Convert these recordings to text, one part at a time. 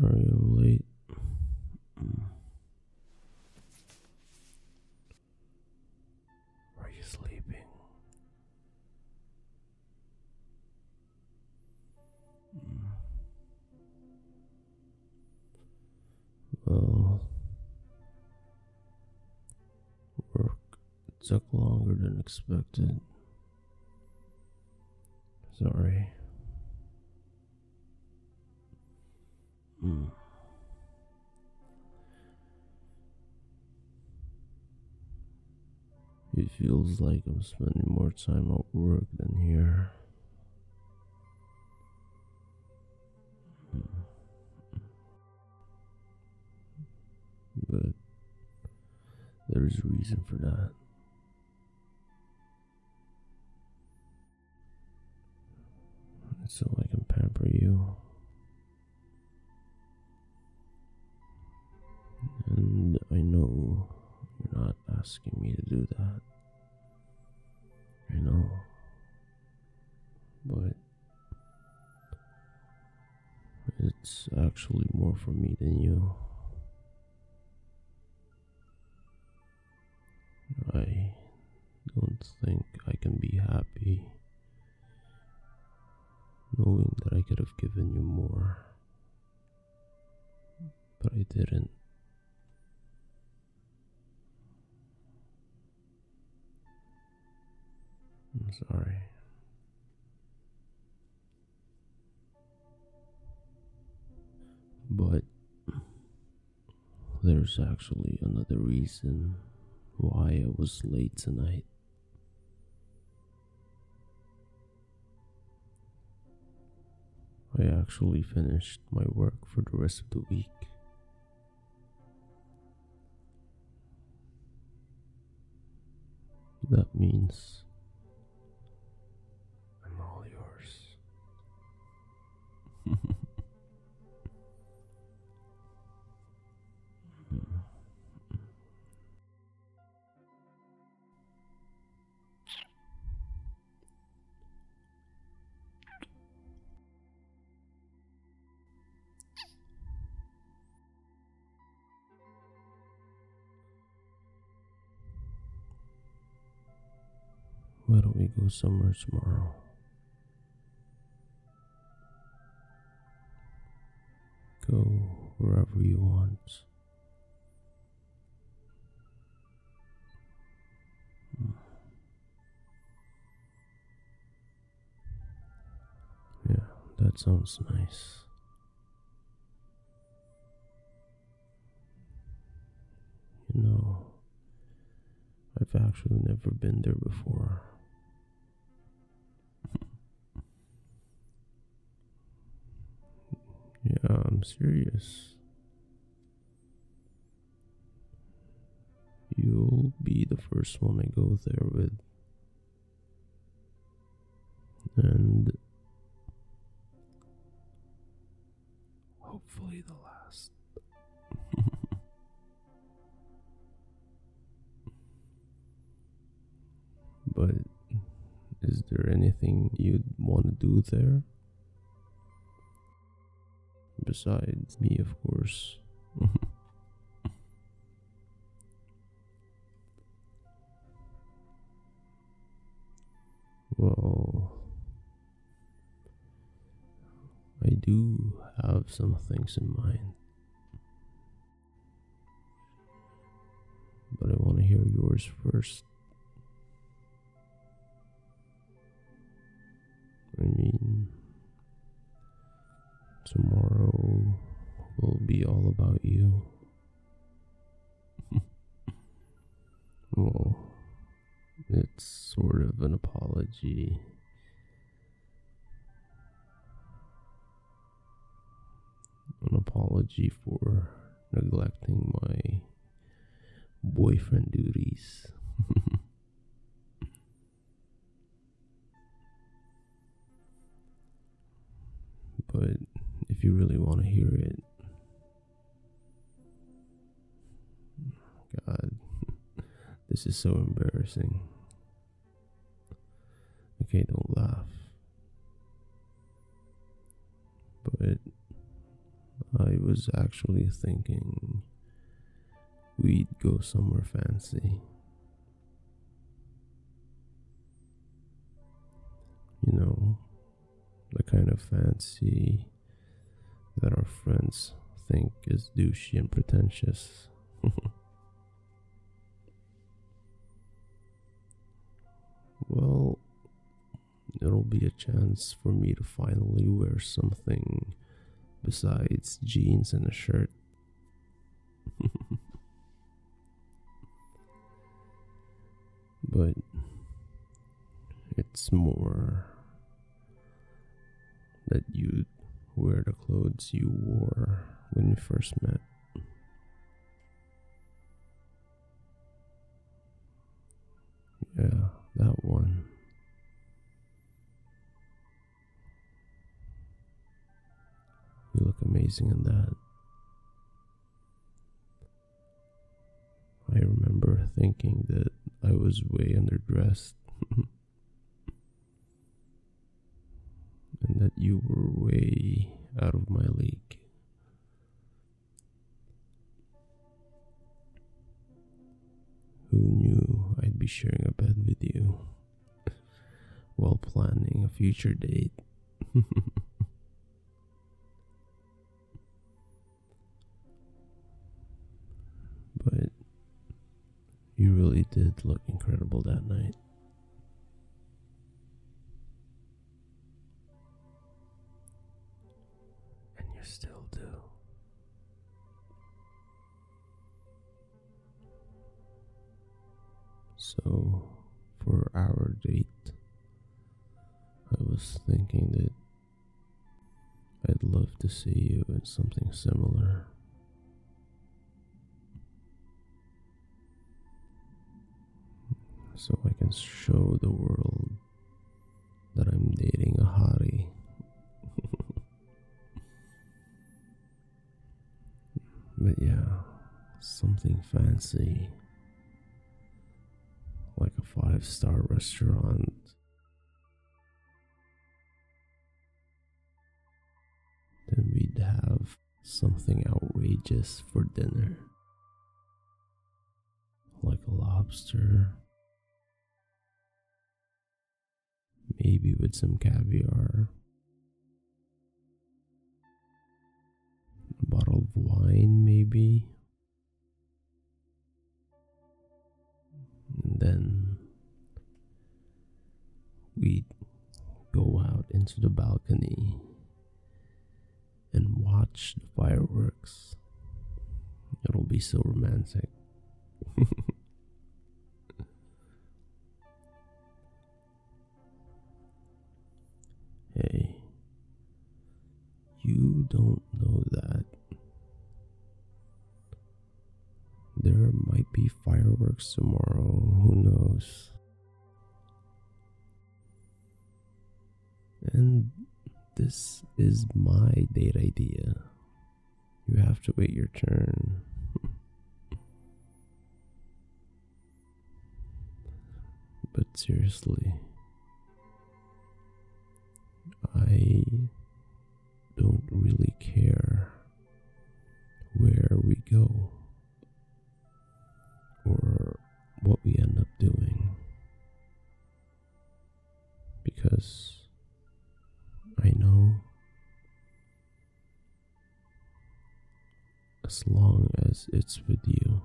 Sorry I'm late. Are you sleeping? Well, work took longer than expected. Sorry. Mm. It feels like I'm spending more time at work than here. Mm. But there's a reason for that. It's so I asking me to do that. I know. But it's actually more for me than you. I don't think I can be happy knowing that I could have given you more. But I didn't. I'm sorry. But there's actually another reason why I was late tonight. I actually finished my work for the rest of the week. That means Why don't we go somewhere tomorrow? Go wherever you want. Yeah, that sounds nice. You know, I've actually never been there before. I'm serious. You'll be the first one I go there with. And hopefully the last. but is there anything you'd want to do there? Besides me, of course. well, I do have some things in mind. But I want to hear yours first. I mean, tomorrow will be all about you. well, it's sort of an apology. An apology for neglecting my boyfriend duties. Really want to hear it, God, this is so embarrassing. Okay, don't laugh. But I was actually thinking we'd go somewhere fancy. You know, the kind of fancy that our friends think is douchey and pretentious. well, it'll be a chance for me to finally wear something besides jeans and a shirt. but it's more that you wear the clothes you wore when we first met. Yeah, that one. You look amazing in that. I remember thinking that I was way underdressed. that you were way out of my league. Who knew I'd be sharing a bed with you while planning a future date? but you really did look incredible that night. To see you in something similar. So I can show the world that I'm dating a hottie. but yeah, something fancy like a five star restaurant. Something outrageous for dinner, like a lobster, maybe with some caviar, a bottle of wine, maybe. And then we'd go out into the balcony watch the fireworks. It'll be so romantic. hey, you don't know that there might be fireworks tomorrow. Who knows? And this is my date idea. You have to wait your turn. but seriously, as long as it's with you,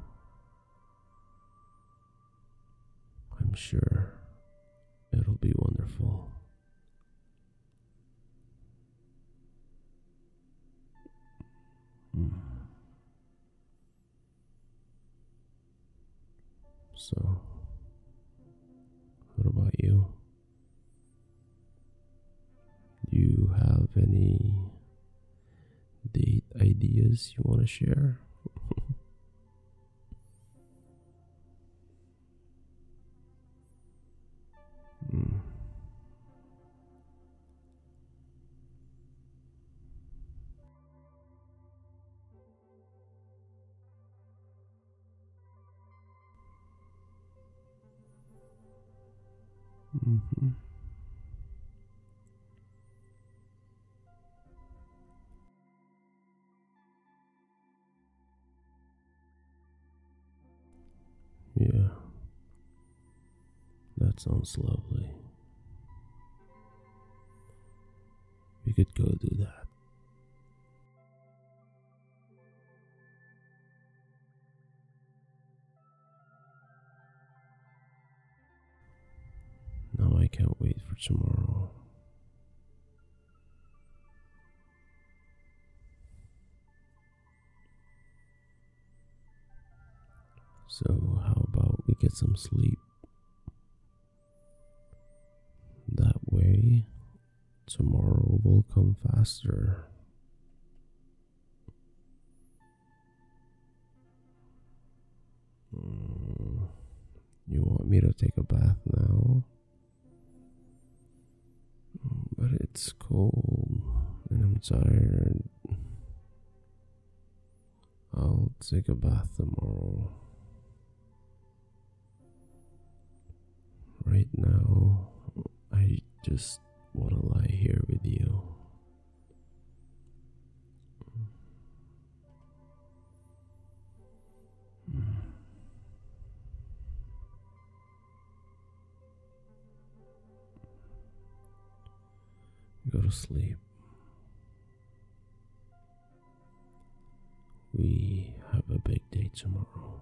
I'm sure it'll be wonderful. Mm. So, ideas you want to share? mm. Mm-hmm. Sounds lovely. We could go do that. Now I can't wait for tomorrow. So, how about we get some sleep? Tomorrow will come faster. Mm, You want me to take a bath now? But it's cold and I'm tired. I'll take a bath tomorrow. Right now, I just to lie here with you. Go to sleep. We have a big day tomorrow.